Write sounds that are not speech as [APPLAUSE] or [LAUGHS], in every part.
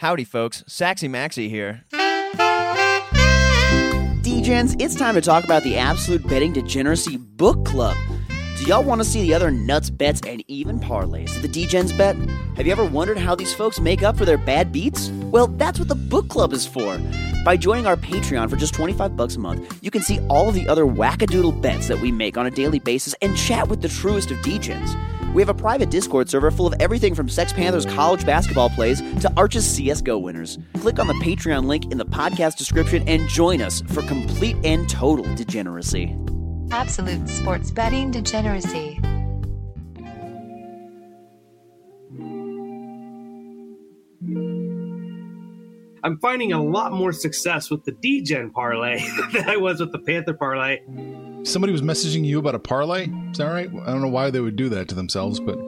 Howdy, folks. Saxy Maxy here. Degens, it's time to talk about the Absolute Betting Degeneracy Book Club. Do y'all want to see the other nuts, bets, and even parlays that the Degens bet? Have you ever wondered how these folks make up for their bad beats? Well, that's what the book club is for. By joining our Patreon for just 25 bucks a month, you can see all of the other wackadoodle bets that we make on a daily basis and chat with the truest of Degens. We have a private Discord server full of everything from Sex Panthers college basketball plays to Arch's CSGO winners. Click on the Patreon link in the podcast description and join us for complete and total degeneracy. Absolute sports betting degeneracy. I'm finding a lot more success with the Degen parlay [LAUGHS] than I was with the Panther parlay. Somebody was messaging you about a parlay. Is that right? I don't know why they would do that to themselves, but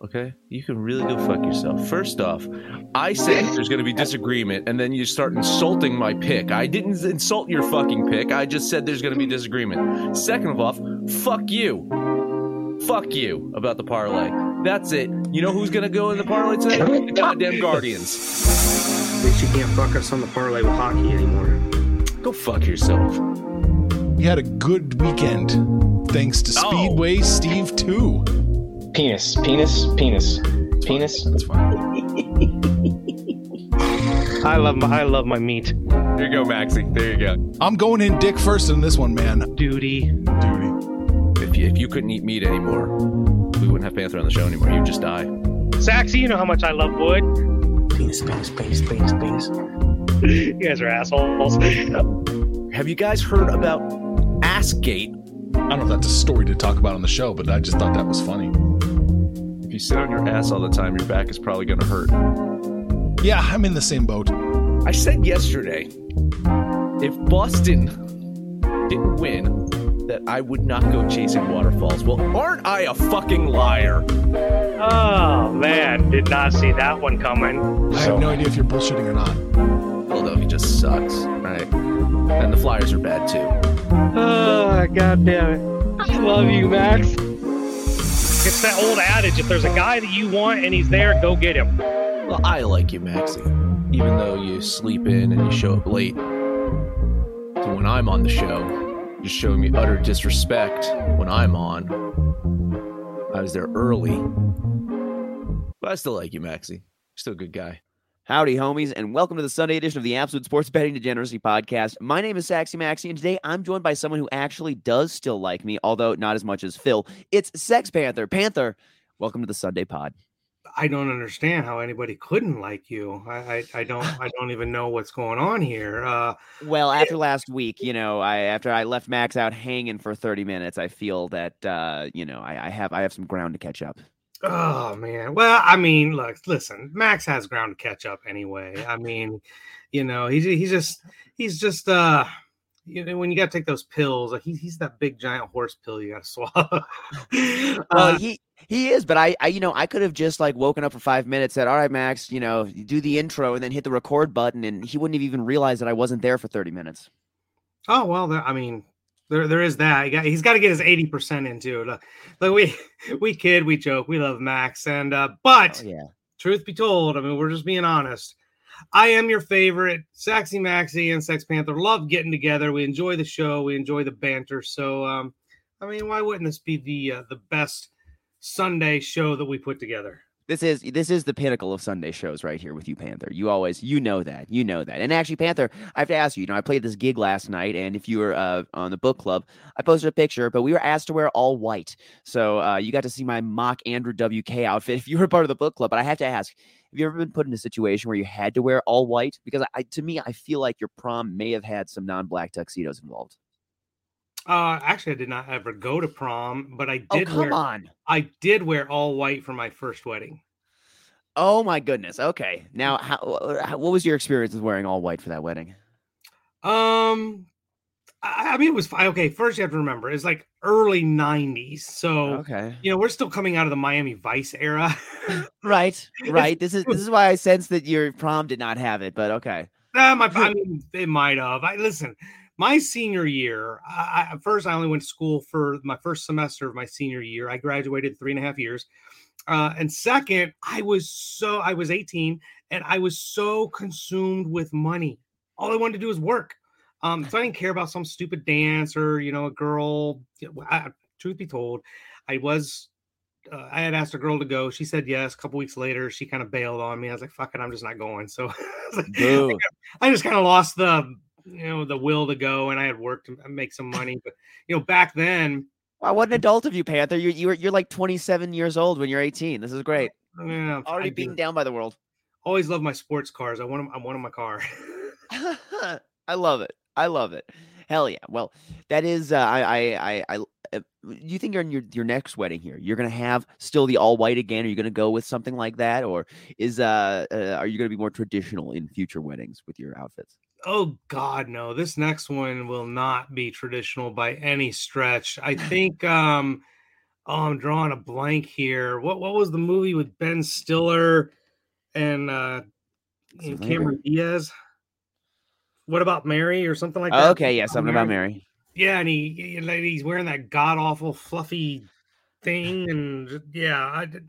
Okay, you can really go fuck yourself. First off, I said there's going to be disagreement, and then you start insulting my pick. I didn't insult your fucking pick. I just said there's going to be disagreement. Second of all, fuck you. Fuck you about the parlay. That's it. You know who's going to go in the parlay today? The goddamn Guardians. At least you can't fuck us on the parlay with hockey anymore. Go fuck yourself. We had a good weekend thanks to Oh. Speedway Steve 2. Penis, penis, penis, penis. That's fine. I love my I love my meat. There you go, Maxie. There you go. I'm going in dick first in this one, man. Duty. Duty. If you, if you couldn't eat meat anymore, we wouldn't have Panther on the show anymore. You'd just die. Saxy, you know how much I love wood. Penis, penis, penis, penis, penis. [LAUGHS] You guys are assholes. Have you guys heard about Assgate? I don't know if that's a story to talk about on the show, but I just thought that was funny. If you sit on your ass all the time, your back is probably going to hurt. Yeah, I'm in the same boat. I said yesterday, if Boston didn't win, that I would not go chasing waterfalls. Well, aren't I a fucking liar? Oh man, did not see that one coming. I have no idea if you're bullshitting or not. Although he just sucks, right? And the Flyers are bad too. Ah, oh god damn it. I love you, Max. It's that old adage, if there's a guy that you want and he's there, go get him. Well, I like you, Maxie, even though you sleep in and you show up late. So when I'm on the show, you're showing me utter disrespect when I'm on. I was there early. But I still like you, Maxie. You're still a good guy. Howdy, homies, and welcome to the Sunday edition of the Absolute Sports Betting Degeneracy Podcast. My name is Saxy Maxy, and today I'm joined by someone who actually does still like me, although not as much as Phil. It's Sex Panther. Panther, welcome to the Sunday pod. I don't understand how anybody couldn't like you. I, I, I don't I [LAUGHS] don't even know what's going on here. Uh Well, after last week, you know, I after I left Max out hanging for 30 minutes, I feel that uh, you know, I, I have I have some ground to catch up. Oh man. Well, I mean, look, listen, Max has ground to catch up anyway. I mean, you know, he's he's just he's just uh you know, when you got to take those pills, like he, he's that big giant horse pill you got to [LAUGHS] swallow. Well, Uh, he he is, but I, I you know I could have just like woken up for five minutes, said, "All right, Max, you know, do the intro," and then hit the record button, and he wouldn't have even realized that I wasn't there for thirty minutes. Oh well, I mean, there there is that. He got, he's got to get his eighty percent into it. Like we [LAUGHS] we kid, we joke, we love Max, and uh, but Oh, yeah, truth be told, I mean, we're just being honest. I am your favorite, Saxy Maxy and Sex Panther. Love getting together. We enjoy the show. We enjoy the banter. So, um, I mean, why wouldn't this be the uh, the best Sunday show that we put together? This is this is the pinnacle of Sunday shows right here with you, Panther. You always you know that you know that. And actually, Panther, I have to ask you. You know, I played this gig last night, and if you were uh, on the book club, I posted a picture, but we were asked to wear all white, so uh, you got to see my mock Andrew WK outfit if you were part of the book club. But I have to ask. Have you ever been put in a situation where you had to wear all white? Because I, to me, I feel like your prom may have had some non-black tuxedos involved. Uh, actually, I did not ever go to prom, but I did. Oh, did come wear on! I did wear all white for my first wedding. Oh my goodness. Okay. Now, how, wh- what was your experience with wearing all white for that wedding? Um, I, I mean, it was fine. Okay, first you have to remember it's like early '90s, so Okay. you know we're still coming out of the Miami Vice era. Right. [LAUGHS] Right. This is this is why I sense that your prom did not have it, but okay. Uh, my, I [LAUGHS] mean, it might have. I listen. My senior year, I, I, at first I only went to school for my first semester of my senior year. I graduated three and a half years, uh, and second, I was so I was 18 and I was so consumed with money. All I wanted to do was work. Um, so I didn't care about some stupid dance or you know a girl. I, truth be told, I was. Uh, I had asked a girl to go. She said yes. A couple weeks later, she kind of bailed on me. I was like, "Fuck it, I'm just not going." So [LAUGHS] I like, Boo. I just kind of lost the you know the will to go, and I had work to make some money. But you know, back then, Wow, what an adult of you, Panther. You you're you're like 27 years old when you're 18. This is great. yeah, I Already do. beaten down by the world. always love my sports cars. I want them. I want 'em in my car. [LAUGHS] [LAUGHS] I love it. I love it. Hell yeah. Well, that is. Uh, I. I. I. I uh, you think on your your next wedding here, you're gonna have still the all white again? Are you gonna go with something like that, or is uh, uh are you gonna be more traditional in future weddings with your outfits? Oh God, no! This next one will not be traditional by any stretch. I [LAUGHS] think. um Oh, I'm drawing a blank here. What What was the movie with Ben Stiller and uh and Cameron Diaz? What about Mary or something like that? Okay, yeah, something about Mary. Yeah, and he, like, he's wearing that god awful fluffy thing, and yeah, I did,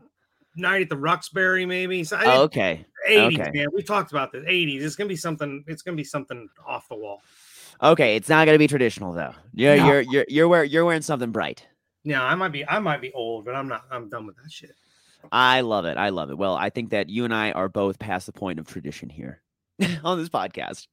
night at the Roxbury maybe. So I, Okay, 80s, okay. man. We talked about this. 80s. It's gonna be something. It's gonna be something off the wall. okay. It's not gonna be traditional though. You're No. you're you're you're wearing you're wearing something bright. Yeah, I might be. I might be old, but I'm not. I'm done with that shit. I love it. I love it. Well, I think that you and I are both past the point of tradition here [LAUGHS] on this podcast.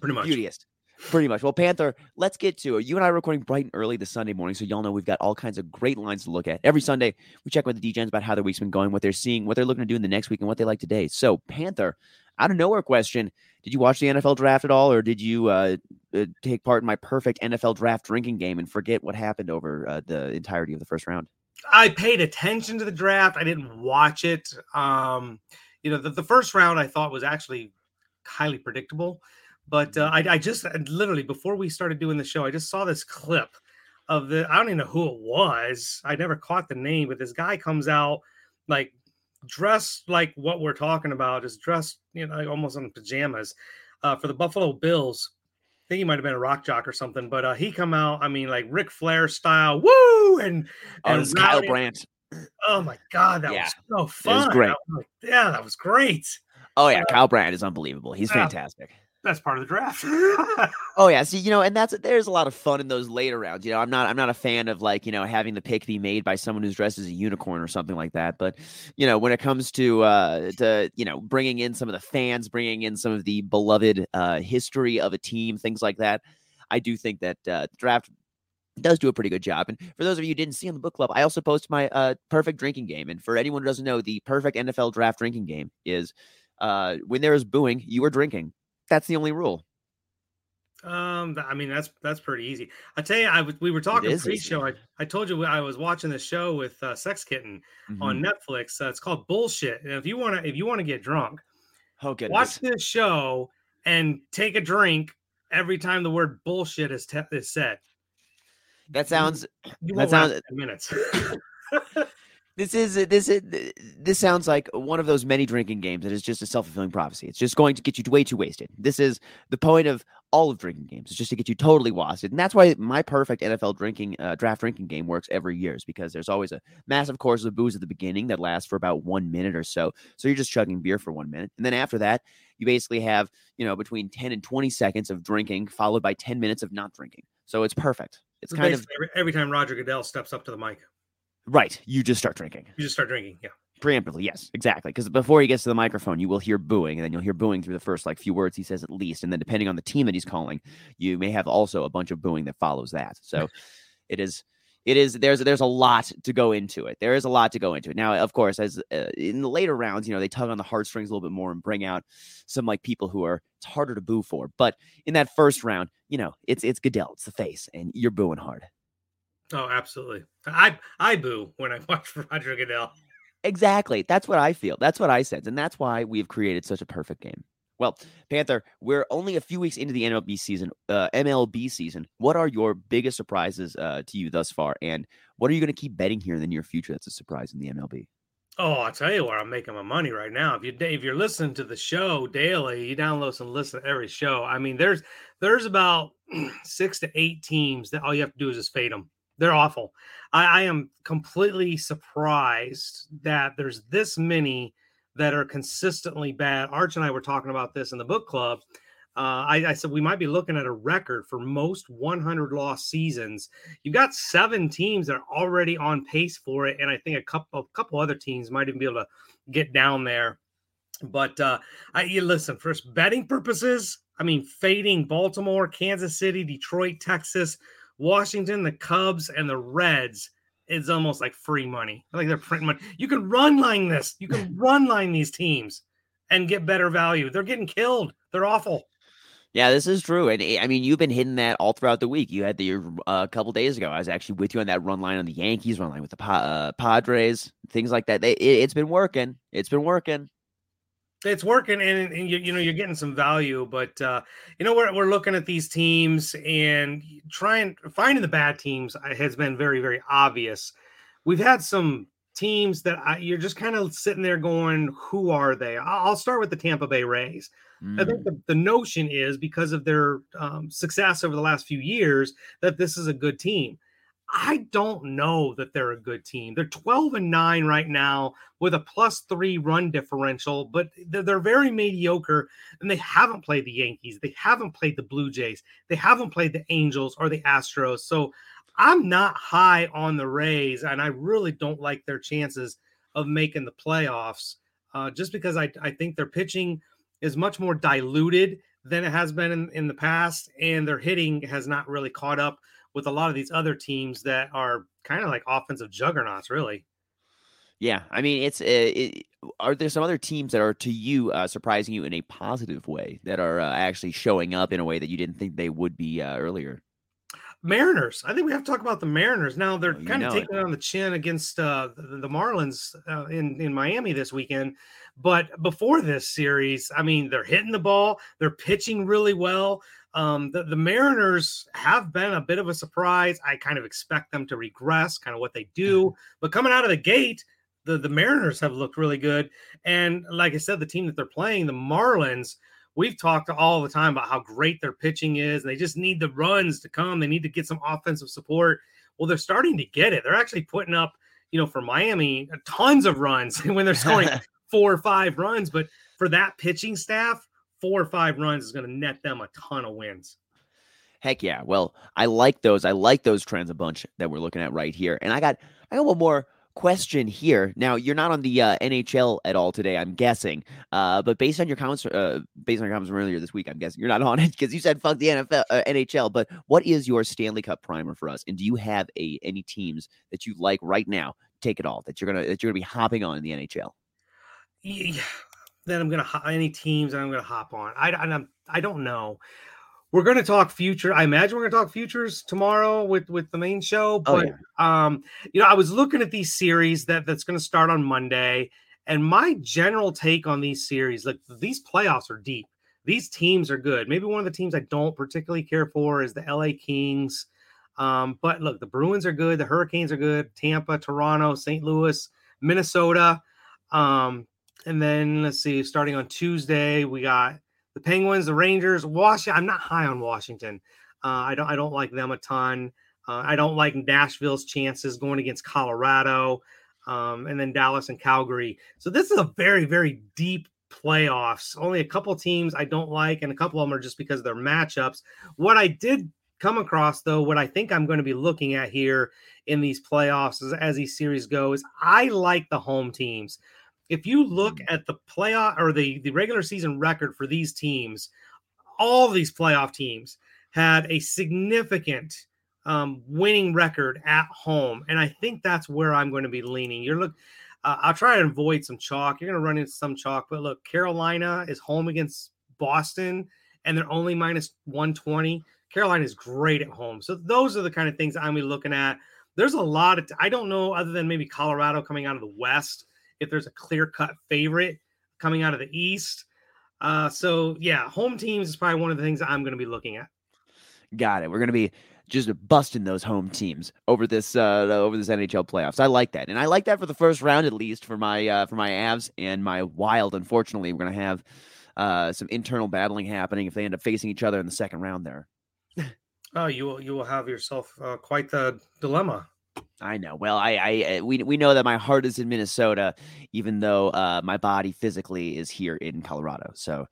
Pretty much. Beauteous. Pretty much. Well, Panther, let's get to it. You and I are recording bright and early this Sunday morning, so y'all know we've got all kinds of great lines to look at. Every Sunday, we check with the DJs about how their week's been going, what they're seeing, what they're looking to do in the next week, and what they like today. So, Panther, out of nowhere question: Did you watch the NFL draft at all, or did you uh, uh, take part in my perfect NFL draft drinking game and forget what happened over uh, the entirety of the first round? I paid attention to the draft. I didn't watch it. Um, you know, the, the first round I thought was actually highly predictable, but uh, I, I just literally before we started doing the show, I just saw this clip of the. I don't even know who it was. I never caught the name, but this guy comes out like dressed like what we're talking about, just dressed, you know, like almost in pajamas uh, for the Buffalo Bills. I think he might have been a rock jock or something, but uh, he come out. I mean, like Ric Flair style, woo, and Oh, and is Kyle Brandt. Oh my god, that Yeah. was so fun! great. Was like, yeah, that was great. Oh yeah, Kyle Brandt is unbelievable. He's fantastic. That's part of the draft. [LAUGHS] Oh yeah, see, you know, and that's there's a lot of fun in those later rounds. You know, I'm not I'm not a fan of like you know having the pick be made by someone who's dressed as a unicorn or something like that. But you know, when it comes to uh to you know bringing in some of the fans, bringing in some of the beloved uh history of a team, things like that, I do think that uh, the draft does do a pretty good job. And for those of you who didn't see on the book club, I also posted my uh perfect drinking game. And for anyone who doesn't know, the perfect NFL draft drinking game is uh when there is booing, you are drinking. That's the only rule. um, I mean, that's that's pretty easy. I tell you, I we were talking pre-show. I, I told you I was watching the show with uh, Sex Kitten on Mhm. Netflix. Uh, it's called Bullshit. And if you want to, if you want to get drunk, Oh goodness. watch this show and take a drink every time the word bullshit is, te- is said. That sounds. You That sounds- minutes. [LAUGHS] [LAUGHS] This is this is this sounds like one of those many drinking games that is just a self fulfilling prophecy. It's just going to get you way too wasted. This is the point of all of drinking games. It's just to get you totally wasted, and that's why my perfect NFL drinking uh, draft drinking game works every year. Is because there's always a massive course of booze at the beginning that lasts for about one minute or so. So you're just chugging beer for one minute, and then after that, you basically have you know between ten and twenty seconds of drinking, followed by ten minutes of not drinking. So it's perfect. It's So kind of every, every time Roger Goodell steps up to the mic, right. You just start drinking. you just start drinking. Yeah. Preemptively, yes, exactly. Because before he gets to the microphone, you will hear booing, and then you'll hear booing through the first like few words he says at least, and then depending on the team that he's calling, you may have also a bunch of booing that follows that. So [LAUGHS] it is, it is. There's there's a lot to go into it. There is a lot to go into it. Now, of course, as uh, in the later rounds, you know, they tug on the heartstrings a little bit more and bring out some like people who are it's harder to boo for. But in that first round, you know, it's it's Goodell, it's the face, and you're booing hard. Oh, absolutely. I I boo when I [LAUGHS] watch Roger Goodell. Exactly. That's what I feel. That's what I sense. And that's why we've created such a perfect game. Well, Panther, we're only a few weeks into the MLB season. Uh, MLB season. What are your biggest surprises uh, to you thus far, and what are you going to keep betting here in the near future? That's a surprise in the MLB. Oh, I'll tell you where I'm making my money right now. If you if you're listening to the show daily, you download and listen to every show. I mean, there's there's about [CLEARS THROAT] six to eight teams that all you have to do is just fade them. They're awful. I, I am completely surprised that there's this many that are consistently bad. Arch and I were talking about this in the book club. Uh, I, I, said we might be looking at a record for most 100 loss seasons. You've got seven teams that are already on pace for it, and I think a couple, a couple other teams might even be able to get down there. But uh, I listen first betting purposes. I mean, fading Baltimore, Kansas City, Detroit, Texas, Washington, the Cubs, and the Reds it's almost like free money. Like they're printing money. You can run line this. You can [LAUGHS] run line these teams and get better value. They're getting killed. They're awful. Yeah, this is true, and eh, I mean you've been hitting that all throughout the week. You had the uh, a couple days ago. I was actually with you on that run line on the Yankees, run line with the uh, Padres, things like that. They, it, has been working. It's been working it's working and, and you, you, know you're getting some value but uh, you know we're, we're looking at these teams and trying finding the bad teams uh, has been very very obvious we've had some teams that I, you're just kind of sitting there going who are they i'll start with the tampa bay rays mm. i think mm. the, the, notion is because of their um, success over the last few years that this is a good team I don't know that they're a good team. They're 12 and 9 right now with a plus three run differential, but they're, very mediocre and they haven't played the Yankees. They haven't played the Blue Jays. They haven't played the Angels or the Astros. So I'm not high on the Rays and I really don't like their chances of making the playoffs uh, just because I, I think their pitching is much more diluted than it has been in, in the past and their hitting has not really caught up with a lot of these other teams that are kind of like offensive juggernauts, really. Yeah, I mean, it's uh, it, are there some other teams that are to you uh, surprising you in a positive way that are uh, actually showing up in a way that you didn't think they would be uh, earlier? Mariners. I think we have to talk about the Mariners now. They're kind of taking it on the chin against uh, the, the, Marlins uh, in in Miami this weekend. But before this series, I mean, they're hitting the ball, they're pitching really well. Um, the, the Mariners have been a bit of a surprise. I kind of expect them to regress, kind of what they do. Mm-hmm. But coming out of the gate, the, the Mariners have looked really good. And like I said, the team that they're playing, the Marlins, we've talked all the time about how great their pitching is. And They just need the runs to come. They need to get some offensive support. Well, they're starting to get it. They're actually putting up, you know, for Miami, tons of runs [LAUGHS] when they're scoring [LAUGHS] four or five runs. But for that pitching staff, four or five runs is going to net them a ton of wins. Heck yeah. Well, I like those. I like those trends a bunch that we're looking at right here. And I got I got one more question here. Now, you're not on the uh, NHL at all today, I'm guessing. Uh, but based on your comments, uh, based on your comments from earlier this week, I'm guessing you're not on it because you said fuck the NFL, uh, NHL. But what is your Stanley Cup primer for us? And do you have a any teams that you like right now? Take it all that you're gonna that you're gonna be hopping on in the NHL. Yeah, that I'm gonna any teams that I'm gonna hop on. I I'm, I don't know. We're gonna talk future. I imagine we're gonna talk futures tomorrow with with the main show. Oh, but oh, yeah. um, you know, I was looking at these series that that's gonna start on Monday, and my general take on these series, like these playoffs are deep. These teams are good. Maybe one of the teams I don't particularly care for is the LA Kings. Um, but look, the Bruins are good, the Hurricanes are good, Tampa, Toronto, St. Louis, Minnesota. Um, and then let's see, starting on Tuesday, we got the Penguins, the Rangers, Washington. I'm not high on Washington. Uh, I don't I don't like them a ton. Uh, I don't like Nashville's chances going against Colorado, um, and then Dallas and Calgary. So this is a very very deep playoffs. Only a couple teams I don't like, and a couple of them are just because of their matchups. What I did come across though, what I think I'm going to be looking at here in these playoffs as, as these series go is I like the home teams if you look mm. at the playoff or the, the regular season record for these teams, all these playoff teams had a significant um, winning record at home. And I think that's where I'm going to be leaning. You're look, uh, I'll try to avoid some chalk. You're going to run into some chalk, but look, Carolina is home against Boston and they're only minus 120. Carolina is great at home. So those are the kind of things I'm be looking at. There's a lot of, I don't know, other than maybe Colorado coming out of the West if there's a clear cut favorite coming out of the East. Uh, so yeah, home teams is probably one of the things I'm going to be looking at. Got it. We're gonna be just busting those home teams over this uh over this NHL playoffs. I like that, and I like that for the first round at least for my uh for my Avs and my Wild. Unfortunately, we're gonna have uh some internal battling happening if they end up facing each other in the second round there. [LAUGHS] Oh, you will you will have yourself uh, quite the dilemma. I know. Well, I, I, we, we know that my heart is in Minnesota, even though uh, my body physically is here in Colorado. So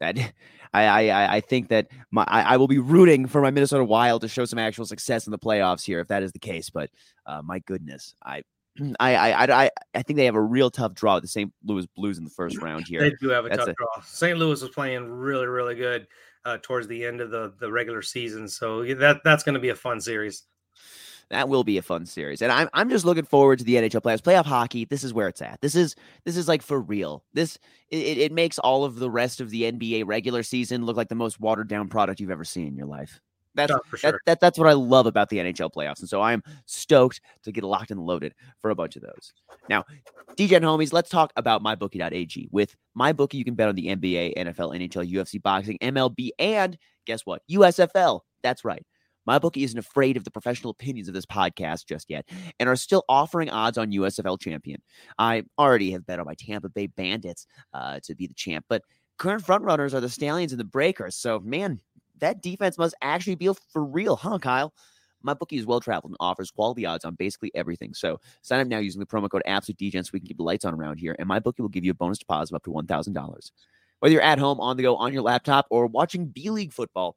that [LAUGHS] I, I, I think that my, I, I will be rooting for my Minnesota Wild to show some actual success in the playoffs here, if that is the case. But uh, my goodness, I, [CLEARS THROAT] I, I, I, I think they have a real tough draw with the St. Louis Blues in the first round here. They do have a That's tough a- draw. St. Louis was playing really really good uh, towards the end of the the regular season, so that that's going to be a fun series. That will be a fun series, and I'm I'm just looking forward to the NHL playoffs. Playoff hockey. This is where it's at. This is this is like for real. This it, it makes all of the rest of the NBA regular season look like the most watered down product you've ever seen in your life. That's Oh, for that, that that's what I love about the NHL playoffs, and so I'm stoked to get locked and loaded for a bunch of those. Now, DJ and homies, let's talk about mybookie.ag. With mybookie, you can bet on the NBA, NFL, NHL, UFC, boxing, MLB, and guess what? USFL. That's right. MyBookie isn't afraid of the professional opinions of this podcast just yet and are still offering odds on USFL champion. I already have bet on my Tampa Bay Bandits uh, to be the champ, but current frontrunners are the Stallions and the Breakers. So, man, that defense must actually be for real, huh, Kyle? My bookie is well traveled and offers quality odds on basically everything. So sign up now using the promo code AbsoluteDegen so we can keep the lights on around here. And my bookie will give you a bonus deposit of up to $1,000. Whether you're at home, on the go, on your laptop, or watching B League football,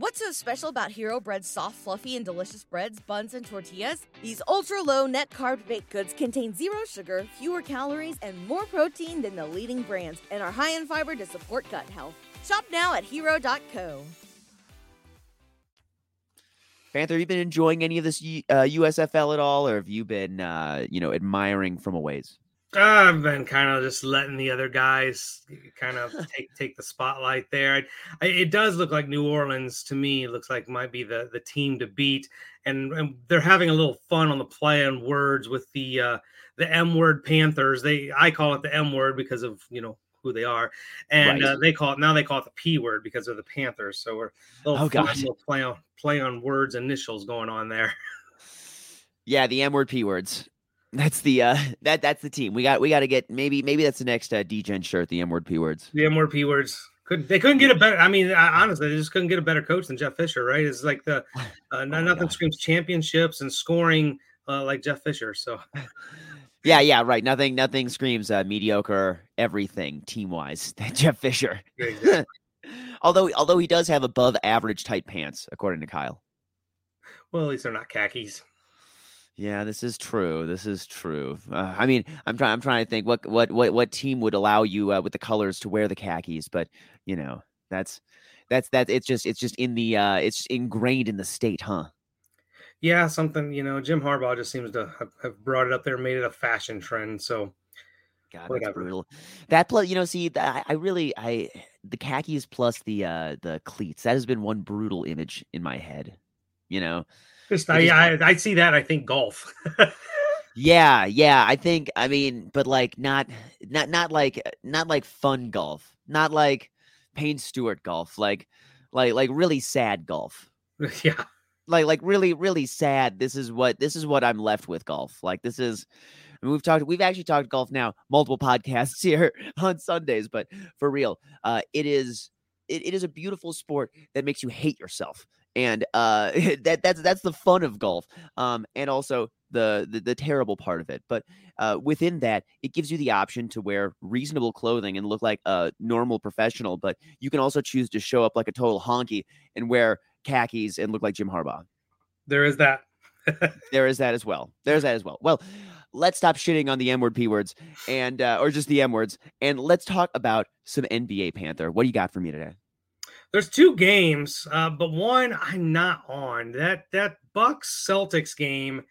What's so special about Hero Bread's soft, fluffy, and delicious breads, buns, and tortillas? These ultra low net carb baked goods contain zero sugar, fewer calories, and more protein than the leading brands, and are high in fiber to support gut health. Shop now at hero.co. Panther, have you been enjoying any of this uh, USFL at all, or have you been, uh, you know, admiring from a ways? I've been kind of just letting the other guys kind of [LAUGHS] take take the spotlight there. I, it does look like New Orleans to me. It looks like might be the the team to beat, and, and they're having a little fun on the play on words with the uh, the M word Panthers. They I call it the M word because of you know who they are, and Right. uh, they call it now they call it the P word because of the Panthers. So we're a little Oh, fun, little play on play on words initials going on there. Yeah, the M word, P words. That's the uh, [LAUGHS] that that's the team. We got we got to get maybe maybe that's the next uh, Degen shirt. The M word, P words. The M word P words. Couldn't they couldn't get a better? I mean, I, honestly, they just couldn't get a better coach than Jeff Fisher, right? It's like the [SIGHS] uh, Oh nothing screams championships and scoring uh, like Jeff Fisher. So [LAUGHS] Yeah, yeah, right. Nothing nothing screams uh, mediocre everything team wise. [LAUGHS] Jeff Fisher. Exactly. although although he does have above average tight pants, according to Kyle. well, at least they're not khakis. Yeah, this is true. This is true. Uh, I mean, I'm trying. I'm trying to think what what what what team would allow you uh, with the colors to wear the khakis, but you know, that's that's that. It's just it's just in the uh, it's ingrained in the state, huh? Yeah, something you know. Jim Harbaugh just seems to have, brought it up there, made it a fashion trend. So God, that's brutal. That plus, you know, see, I, I really, I the khakis plus the uh the cleats. That has been one brutal image in my head. You know, Just I, I I see that. I think golf. [LAUGHS] Yeah, yeah. I think I mean, but like not not not like not like fun golf. Not like Payne Stewart golf. Like like like really sad golf. [LAUGHS] yeah. Like like really really sad. This is what this is what I'm left with golf. Like this is I mean, we've talked we've actually talked golf now multiple podcasts [LAUGHS] here on Sundays, but for real, uh it is it, it is a beautiful sport that makes you hate yourself and uh [LAUGHS] that that's that's the fun of golf um and also the, the the terrible part of it but uh within that it gives you the option to wear reasonable clothing and look like a normal professional but you can also choose to show up like a total honky and wear khakis and look like Jim Harbaugh. There is that. [LAUGHS] there is that as well. There's that as well. Well let's stop shitting on the m word p words and uh, or just the m words and let's talk about some nba panther. What do you got for me today There's two games, uh, but one I'm not on. That that Bucks Celtics game,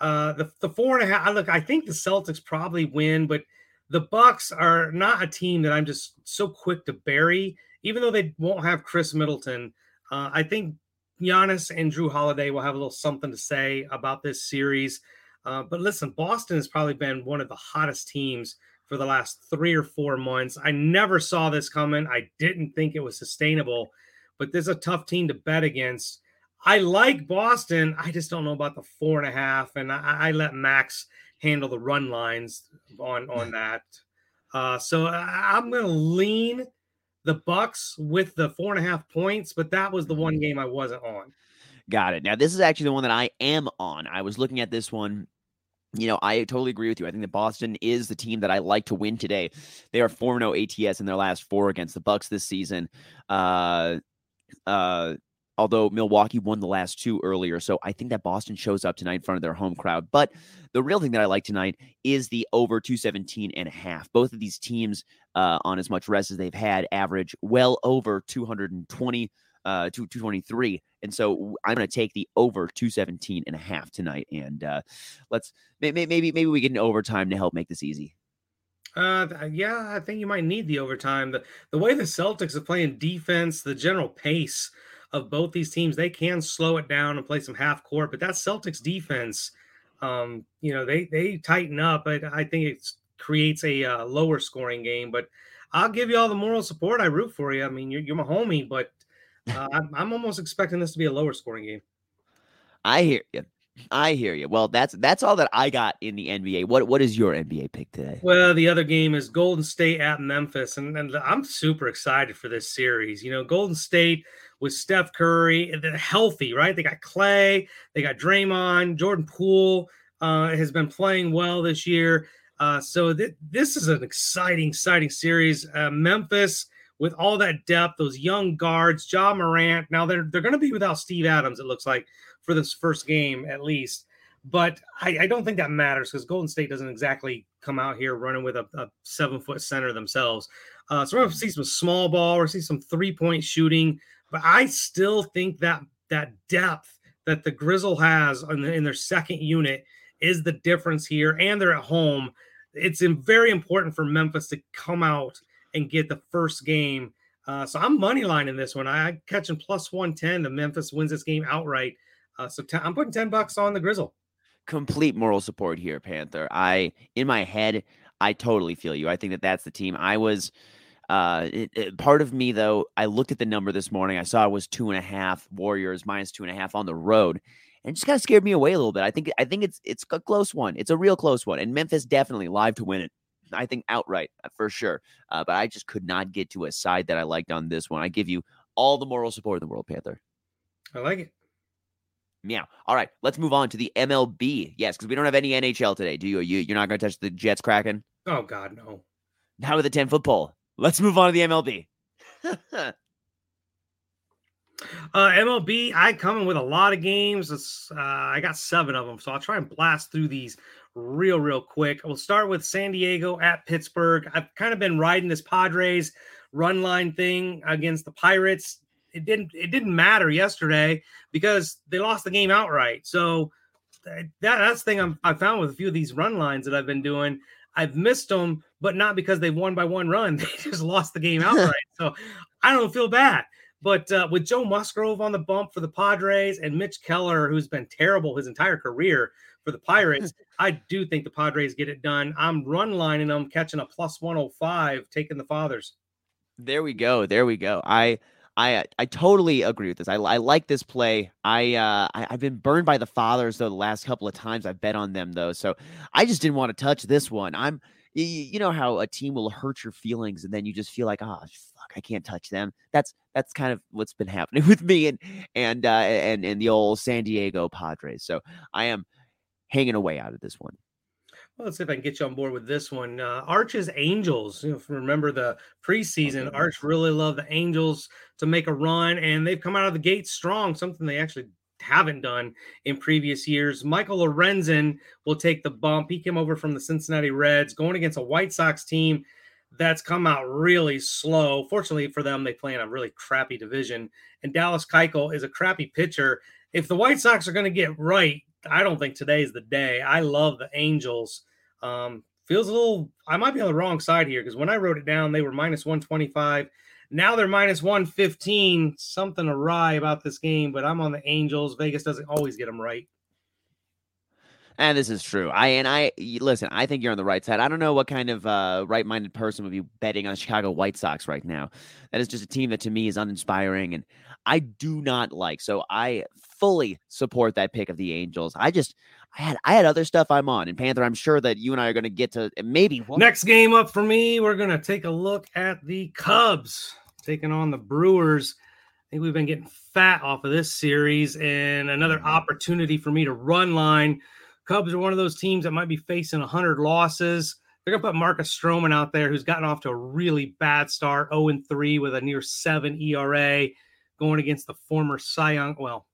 uh, the the four and a half. Look, I think the Celtics probably win, but the Bucks are not a team that I'm just so quick to bury. Even though they won't have Khris Middleton, uh, I think Giannis and Jrue Holiday will have a little something to say about this series. Uh, but listen, Boston has probably been one of the hottest teams for the last three or four months. I never saw this coming. I didn't think it was sustainable, but this is a tough team to bet against. I like Boston. I just don't know about the four and a half, and I, I let Max handle the run lines on on that. Uh, so I'm going to lean the Bucks with the four and a half points, but that was the one game I wasn't on. Got it. Now, this is actually the one that I am on. I was looking at this one. You know, I totally agree with you. I think that Boston is the team that I like to win today. They are 4 0 ATS in their last four against the Bucks this season. Uh, uh, although Milwaukee won the last two earlier. So I think that Boston shows up tonight in front of their home crowd. But the real thing that I like tonight is the over 217 and a half. Both of these teams, uh, on as much rest as they've had, average well over 220 uh, to 223. And so I'm going to take the over 217 and a half tonight. And uh, let's maybe, maybe, maybe we get an overtime to help make this easy. Uh, yeah, I think you might need the overtime. The the way the Celtics are playing defense, the general pace of both these teams, they can slow it down and play some half court. But that Celtics defense, um, you know, they they tighten up. But I think it creates a uh, lower scoring game. But I'll give you all the moral support. I root for you. I mean, you're, you're my homie, but uh, I'm, I'm almost expecting this to be a lower scoring game. I hear you. I hear you. Well, that's that's all that I got in the NBA. What what is your NBA pick today? Well, the other game is Golden State at Memphis, and, and I'm super excited for this series. You know, Golden State with Steph Curry, they're healthy, right? They got Clay, they got Draymond, Jordan Poole uh, has been playing well this year. Uh, so th- this is an exciting, exciting series. Uh, Memphis with all that depth, those young guards, Ja Morant. Now they're they're going to be without Steve Adams. It looks like for this first game at least. But I, I don't think that matters because Golden State doesn't exactly come out here running with a, a seven foot center themselves. Uh, so we're going to see some small ball, we're see some three point shooting. But I still think that that depth that the Grizzle has in, the, in their second unit is the difference here. And they're at home. It's very important for Memphis to come out and get the first game. Uh, so I'm money lining this one. I catching plus 110. The Memphis wins this game outright. Uh, so I'm putting 10 bucks on the Grizzle. Complete moral support here, Panther. I in my head, I totally feel you. I think that that's the team. I was. Uh, it, it- part of me though, I looked at the number this morning. I saw it was two and a half Warriors minus two and a half on the road, and just kind of scared me away a little bit. I think I think it's it's a close one. It's a real close one, and Memphis definitely live to win it. I think outright uh, for sure. Uh, but I just could not get to a side that I liked on this one. I give you all the moral support in the world, Panther. I like it. Meow. All right, let's move on to the MLB. Yes, because we don't have any NHL today, do you? you you're not going to touch the Jets Kraken? Oh, God, no. Now with a 10 foot pole. Let's move on to the MLB. [LAUGHS] Uh, MLB, I come in with a lot of games. It's, uh, I got seven of them, so I'll try and blast through these real, real quick. We'll start with San Diego at Pittsburgh. I've kind of been riding this Padres run line thing against the Pirates. It didn't, it didn't matter yesterday because they lost the game outright. So that, that's the thing I'm, I found with a few of these run lines that I've been doing. I've missed them, but not because they've won by one run. [LAUGHS] They just lost the game [LAUGHS] outright. so I don't feel bad. But uh, with Joe Musgrove on the bump for the Padres and Mitch Keller, who's been terrible his entire career for the Pirates, I do think the Padres get it done. I'm run lining them, catching a plus 105, taking the Fathers. There we go. There we go. I I I totally agree with this. I, I like this play. I uh I, have been burned by the fathers though the last couple of times I've bet on them though. So I just didn't want to touch this one. I'm you, you know how a team will hurt your feelings and then you just feel like oh fuck I can't touch them. That's that's kind of what's been [LAUGHS] happening with me and and uh and and the old San Diego Padres. So I am hanging away out of this one. Well, let's see if I can get you on board with this one. Uh, Arch's Angels. You know, remember the preseason, Arch really loved the Angels to make a run, and they've come out of the gate strong, something they actually haven't done in previous years. Michael Lorenzen will take the bump. He came over from the Cincinnati Reds, going against a White Sox team that's come out really slow. Fortunately for them, they play in a really crappy division. And Dallas Keuchel is a crappy pitcher. If the White Sox are going to get right, I don't think today's the day. I love the Angels. Um, feels a little, I might be on the wrong side here because when I wrote it down, they were minus 125. Now they're minus 115. Something awry about this game, but I'm on the Angels. Vegas doesn't always get them right. And this is true. I and I listen. I think you're on the right side. I don't know what kind of uh, right-minded person would be betting on the Chicago White Sox right now. That is just a team that to me is uninspiring, and I do not like. So I fully support that pick of the Angels. I just I had I had other stuff I'm on. And Panther, I'm sure that you and I are going to get to maybe next game up for me. We're going to take a look at the Cubs taking on the Brewers. I think we've been getting fat off of this series, and another mm-hmm. opportunity for me to run line. Cubs are one of those teams that might be facing 100 losses. They're going to put Marcus Stroman out there, who's gotten off to a really bad start, 0 3 with a near 7 ERA, going against the former Cy Young, well,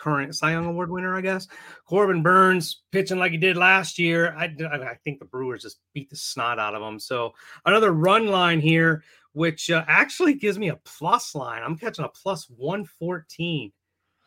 current Cy Young Award winner, I guess. Corbin Burnes pitching like he did last year. I, I think the Brewers just beat the snot out of them. So another run line here, which uh, actually gives me a plus line. I'm catching a plus 114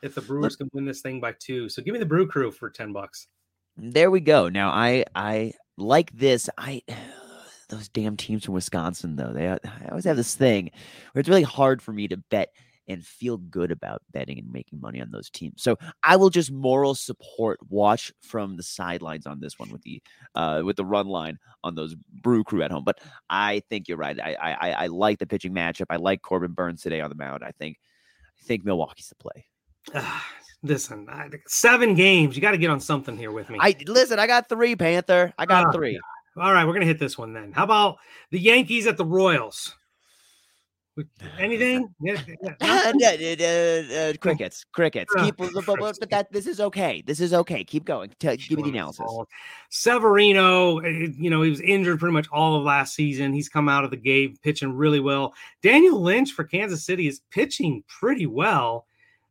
if the Brewers can win this thing by two. So give me the Brew Crew for 10 bucks. There we go. Now I I like this. I [SIGHS] those damn teams from Wisconsin though. They I always have this thing where it's really hard for me to bet and feel good about betting and making money on those teams. So I will just moral support watch from the sidelines on this one with the uh with the run line on those brew crew at home. But I think you're right. I I I like the pitching matchup. I like Corbin Burnes today on the mound. I think I think Milwaukee's the play. listen, I, seven games. You got to get on something here with me. I listen. I got three, Panther. I got oh, three. All right, we're gonna hit this one then. How about the Yankees at the Royals? [LAUGHS] Anything? Yeah, yeah. uh, crickets, crickets. Keep, but that this is okay. This is okay. Keep going. Tell, give me the analysis. Severino, eh, you know, he was injured pretty much all of last season. He's come out of the game pitching really well. Daniel Lynch for Kansas City is pitching pretty well.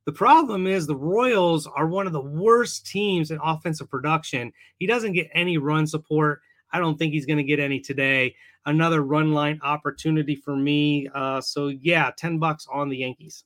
The problem is the Royals are one of the worst teams in offensive production. He doesn't get any run support. I don't think he's going to get any today another run line opportunity for me. Uh, so yeah, ten bucks on the Yankees.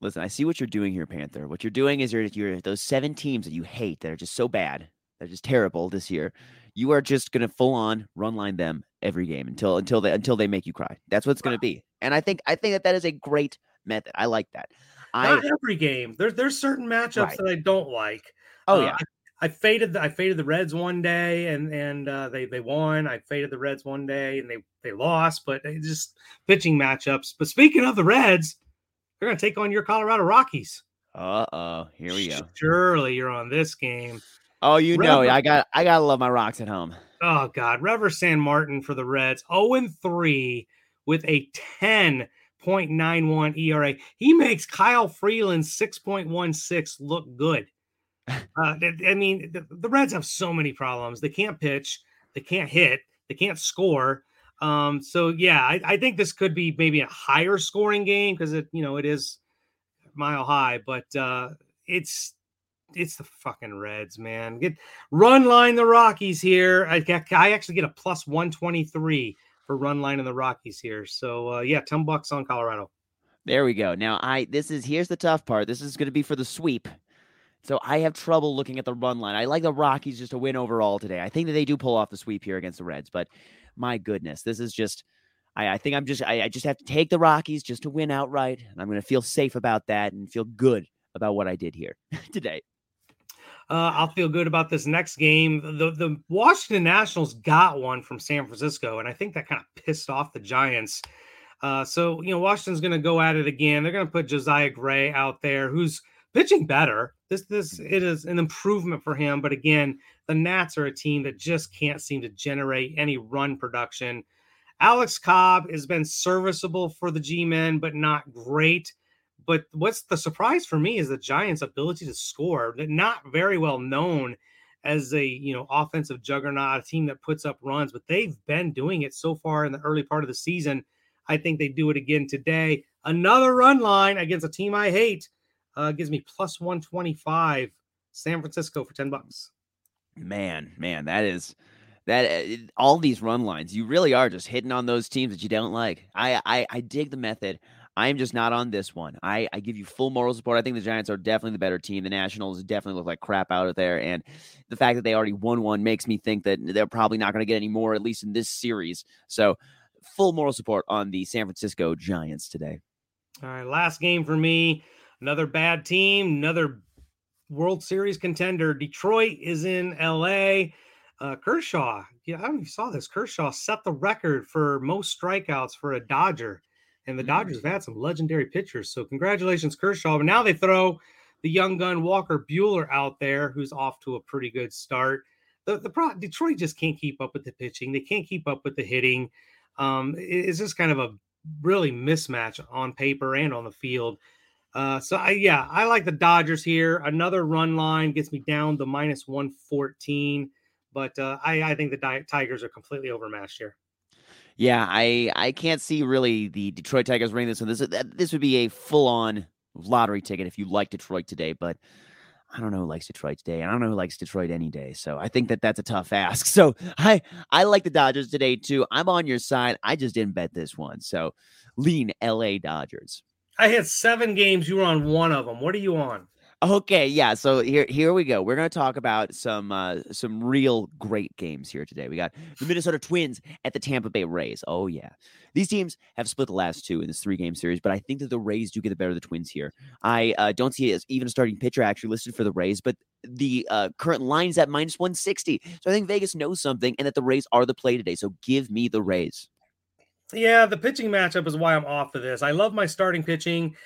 Listen, I see what you're doing here, Panther. What you're doing is you're you're those seven teams that you hate that are just so bad, they're just terrible this year. You are just gonna full on run line them every game until until they until they make you cry. That's what it's gonna be. And I think I think that that is a great method. I like that. Not I, every game. There's there's certain matchups right. that I don't like. Oh uh, yeah. I faded the, I faded the Reds one day and and uh, they they won. I faded the Reds one day and they they lost, but they just pitching matchups. But speaking of the Reds, they're going to take on your Colorado Rockies. Uh oh, here we go. Surely you're on this game. Oh, you Rever- know, I got I gotta love my rocks at home. Oh God, Reiver Sanmartin for the Reds, 0 and 3 with a 10.91 ERA. He makes Kyle Freeland's 6.16 look good. Uh, I mean, the, the, Reds have so many problems. They can't pitch, they can't hit, they can't score. Um, so yeah, I, I think this could be maybe a higher scoring game because it, you know, it is mile high, but uh, it's it's the fucking Reds, man. Get run line the Rockies here. I, I actually get a plus 123 for run line in the Rockies here. So uh, yeah, 10 bucks on Colorado. There we go. Now I this is here's the tough part. This is going to be for the sweep. So I have trouble looking at the run line. I like the Rockies just to win overall today. I think that they do pull off the sweep here against the Reds, but my goodness, this is just I, I think I'm just I, I just have to take the Rockies just to win outright, and I'm going to feel safe about that and feel good about what I did here [LAUGHS] today. Uh, I'll feel good about this next game. The the Washington Nationals got one from San Francisco, and I think that kind of pissed off the Giants. Uh, so you know Washington's going to go at it again. They're going to put Josiah Gray out there, who's pitching better. This this mm-hmm. it is an improvement for him, but again, the Nats are a team that just can't seem to generate any run production. Alex Cobb has been serviceable for the G-men, but not great. But what's the surprise for me is the Giants' ability to score. They're not very well known as a you know offensive juggernaut, a team that puts up runs, but they've been doing it so far in the early part of the season. I think they do it again today. Another run line against a team I hate uh, gives me plus 125 San Francisco for 10 bucks. Man, man, that is that uh, all these run lines, you really are just hitting on those teams that you don't like. I I, I dig the method. I am just not on this one. I, I give you full moral support. I think the Giants are definitely the better team. The Nationals definitely look like crap out of there. And the fact that they already won one makes me think that they're probably not going to get any more, at least in this series. So, full moral support on the San Francisco Giants today. All right. Last game for me. Another bad team, another World Series contender. Detroit is in LA. Uh, Kershaw, yeah, I don't know if you saw this. Kershaw set the record for most strikeouts for a Dodger, and the Dodgers have had some legendary pitchers. So congratulations, Kershaw. But now they throw the young gun Walker Buehler out there, who's off to a pretty good start. The the pro, Detroit just can't keep up with the pitching. They can't keep up with the hitting. Um, it's just kind of a really mismatch on paper and on the field. Uh, so I, yeah, I like the Dodgers here. Another run line gets me down to minus 114, but uh, I, I think the Di- Tigers are completely overmatched here. Yeah, I I can't see really the Detroit Tigers winning this one. This this would be a full on lottery ticket if you like Detroit today, but I don't know who likes Detroit today. And I don't know who likes Detroit any day. So I think that that's a tough ask. [LAUGHS] So I I like the Dodgers today too. I'm on your side. I just didn't bet this one. So lean LA Dodgers. I had seven games. You were on one of them. What are you on? Okay, yeah. So here, here we go. We're going to talk about some uh, some real great games here today. We got the Minnesota Twins at the Tampa Bay Rays. Oh yeah, these teams have split the last two in this three game series, but I think that the Rays do get the better of the Twins here. I uh, don't see as even a starting pitcher actually listed for the Rays, but the uh, current line's at minus one sixty. So I think Vegas knows something, and that the Rays are the play today. So give me the Rays. Yeah, the pitching matchup is why I'm off of this. I love my starting pitching,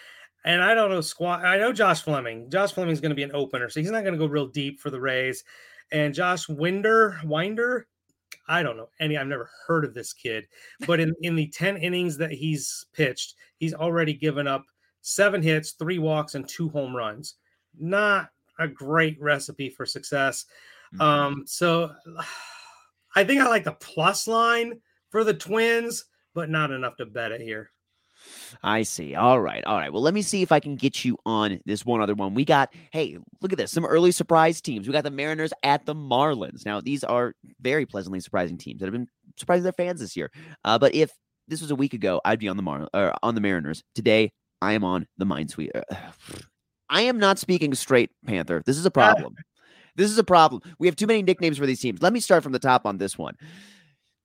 and I don't know squat. I know Josh Fleming. Josh Fleming is going to be an opener, so he's not going to go real deep for the Rays. And Josh Winder, Winder, I don't know any. I've never heard of this kid, but in in the ten innings that he's pitched, he's already given up seven hits, three walks, and two home runs. Not a great recipe for success. Mm-hmm. Um, so [SIGHS] I think I like the plus line for the Twins but not enough to bet it here. I see. All right. All right. Well, let me see if I can get you on this one other one. We got, hey, look at this. Some early surprise teams. We got the Mariners at the Marlins. Now, these are very pleasantly surprising teams that have been surprising their fans this year. Uh, but if this was a week ago, I'd be on the Mar- or on the Mariners. Today, I am on the Minesweeper. [SIGHS] I am not speaking straight, Panther. This is a problem. this is a problem. We have too many nicknames for these teams. Let me start from the top on this one.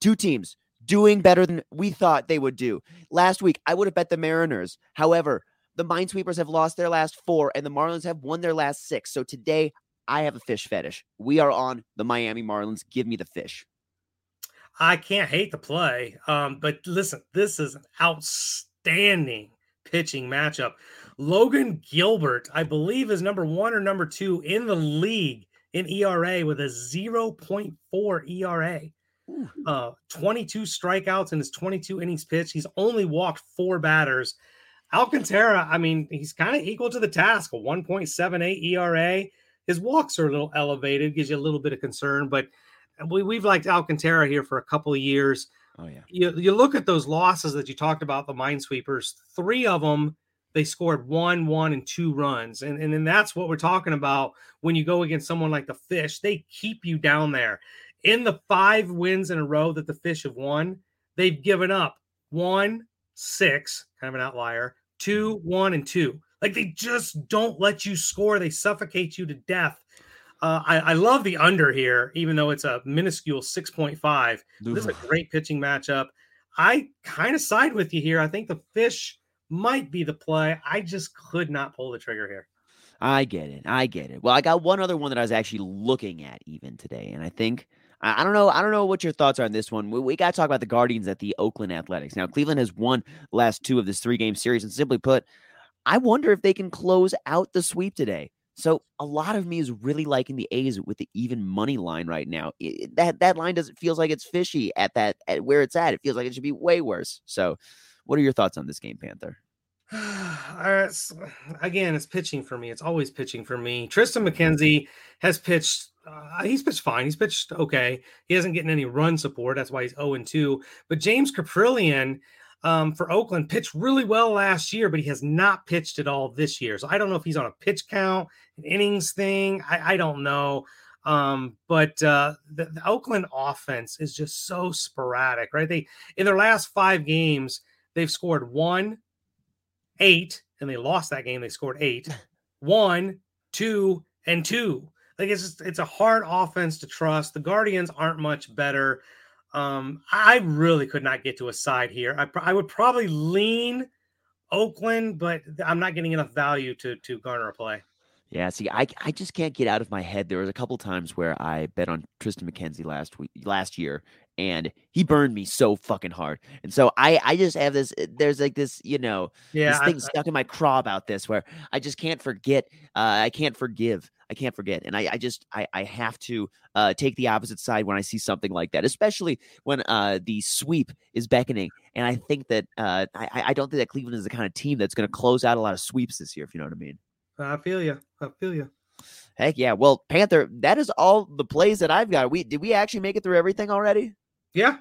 Two teams doing better than we thought they would do. Last week, I would have bet the Mariners. However, the Minesweepers have lost their last four, and the Marlins have won their last six. So today, I have a fish fetish. We are on the Miami Marlins. Give me the fish. I can't hate the play. Um, but listen, this is an outstanding pitching matchup. Logan Gilbert, I believe, is number one or number two in the league in ERA with a 0.4 ERA uh, 22 strikeouts in his 22 innings pitched. He's only walked four batters. Alcantara, I mean, he's kind of equal to the task, a 1.78 ERA. His walks are a little elevated, gives you a little bit of concern, but we, we've liked Alcantara here for a couple of years. Oh, yeah. You, you look at those losses that you talked about, the Minesweepers, three of them, they scored one, one, and two runs. And, and, and that's what we're talking about when you go against someone like the Fish. They keep you down there in the five wins in a row that the Fish have won, they've given up one, six, kind of an outlier, two, mm-hmm. one, and two. Like they just don't let you score. They suffocate you to death. Uh, I, I, love the under here, even though it's a minuscule 6.5. This is a great pitching matchup. I kind of side with you here. I think the fish might be the play. I just could not pull the trigger here. I get it. I get it. Well, I got one other one that I was actually looking at even today, and I think I, don't know. I don't know what your thoughts are on this one. We, we got to talk about the Guardians at the Oakland Athletics. Now, Cleveland has won last two of this three game series, and simply put, I wonder if they can close out the sweep today. So a lot of me is really liking the A's with the even money line right now. It, that that line doesn't feels like it's fishy at that at where it's at. It feels like it should be way worse. So, what are your thoughts on this game, Panther? [SIGHS] Again, it's pitching for me. It's always pitching for me. Triston McKenzie has pitched. Uh, he's pitched fine. He's pitched okay. He hasn't getting any run support. That's why he's 0 and 2. But James Kaprielian um, for Oakland pitched really well last year, but he has not pitched at all this year. So I don't know if he's on a pitch count, an innings thing. I, I don't know. Um, but uh, the, the Oakland offense is just so sporadic, right? They in their last five games, they've scored one, eight, and they lost that game. They scored eight, [LAUGHS] one, two, and two. Like it's just it's a hard offense to trust. The Guardians aren't much better. Um, I really could not get to a side here. I, I would probably lean Oakland, but I'm not getting enough value to to garner a play. Yeah, see, I I just can't get out of my head. There was a couple times where I bet on Triston McKenzie last week, last year, and he burned me so fucking hard. And so I I just have this. eh, There's like this, you know, Yeah, this I- thing stuck in my craw about this where I just can't forget. Uh, I can't forgive. I can't forget, and I I just I I have to uh take the opposite side when I see something like that, especially when uh the sweep is beckoning. And I think that uh I I- I don't think that Cleveland is the kind of team that's going to close out a lot of sweeps this year. If you know what I mean. I feel you. I feel you. Heck yeah. Well, Panther, that is all the plays that I've got. We did we actually make it through everything already? Yeah.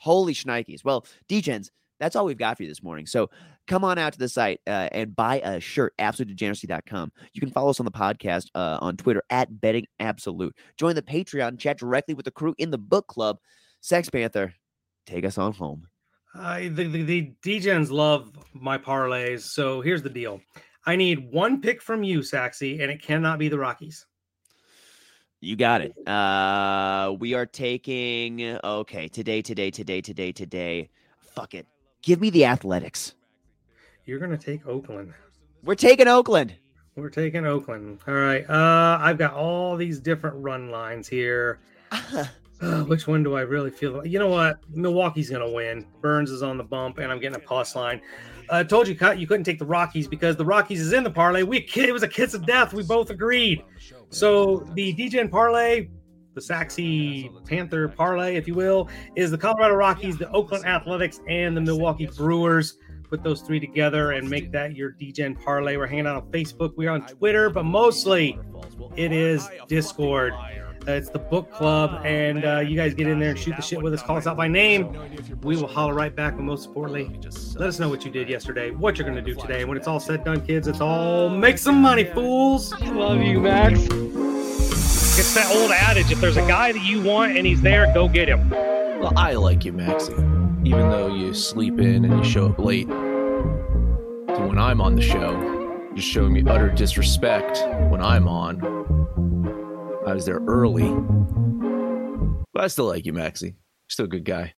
Holy shnikes. Well, Degens, that's all we've got for you this morning. So come on out to the site uh, and buy a shirt, absolutedegeneracy.com. You can follow us on the podcast uh, on Twitter at betting absolute. Join the Patreon, chat directly with the crew in the book club. Sex Panther, take us on home. Uh, the, the, the Degens love my parlays. So here's the deal I need one pick from you, Saxy, and it cannot be the Rockies. You got it. Uh we are taking okay, today, today, today, today, today. Fuck it. Give me the athletics. You're going to take Oakland. We're taking Oakland. We're taking Oakland. All right. Uh, I've got all these different run lines here. [LAUGHS] Uh, [SIGHS] which one do I really feel? You know what? Milwaukee's going to win. Burnes is on the bump, and I'm getting a plus line. I told you you couldn't take the Rockies because the Rockies is in the parlay. We it was a kiss of death. We both agreed. So the Degen parlay, the Saxy Panther parlay, if you will, is the Colorado Rockies, the Oakland Athletics, and the Milwaukee Brewers. Put those three together and make that your Degen parlay. We're hanging out on Facebook. We're on Twitter, but mostly it is Discord. Uh, it's the book club, and uh, you guys get in there and shoot the shit with us. Call us out by name. We will holler right back. But most importantly, let us know what you did yesterday, what you're going to do today. And when it's all said and done, kids, it's all make some money, fools. Love you, Max. It's that old adage if there's a guy that you want and he's there, go get him. Well, I like you, Maxie, even though you sleep in and you show up late. So when I'm on the show, you're showing me utter disrespect when I'm on. I was there early. But I still like you, Maxie. You're still a good guy.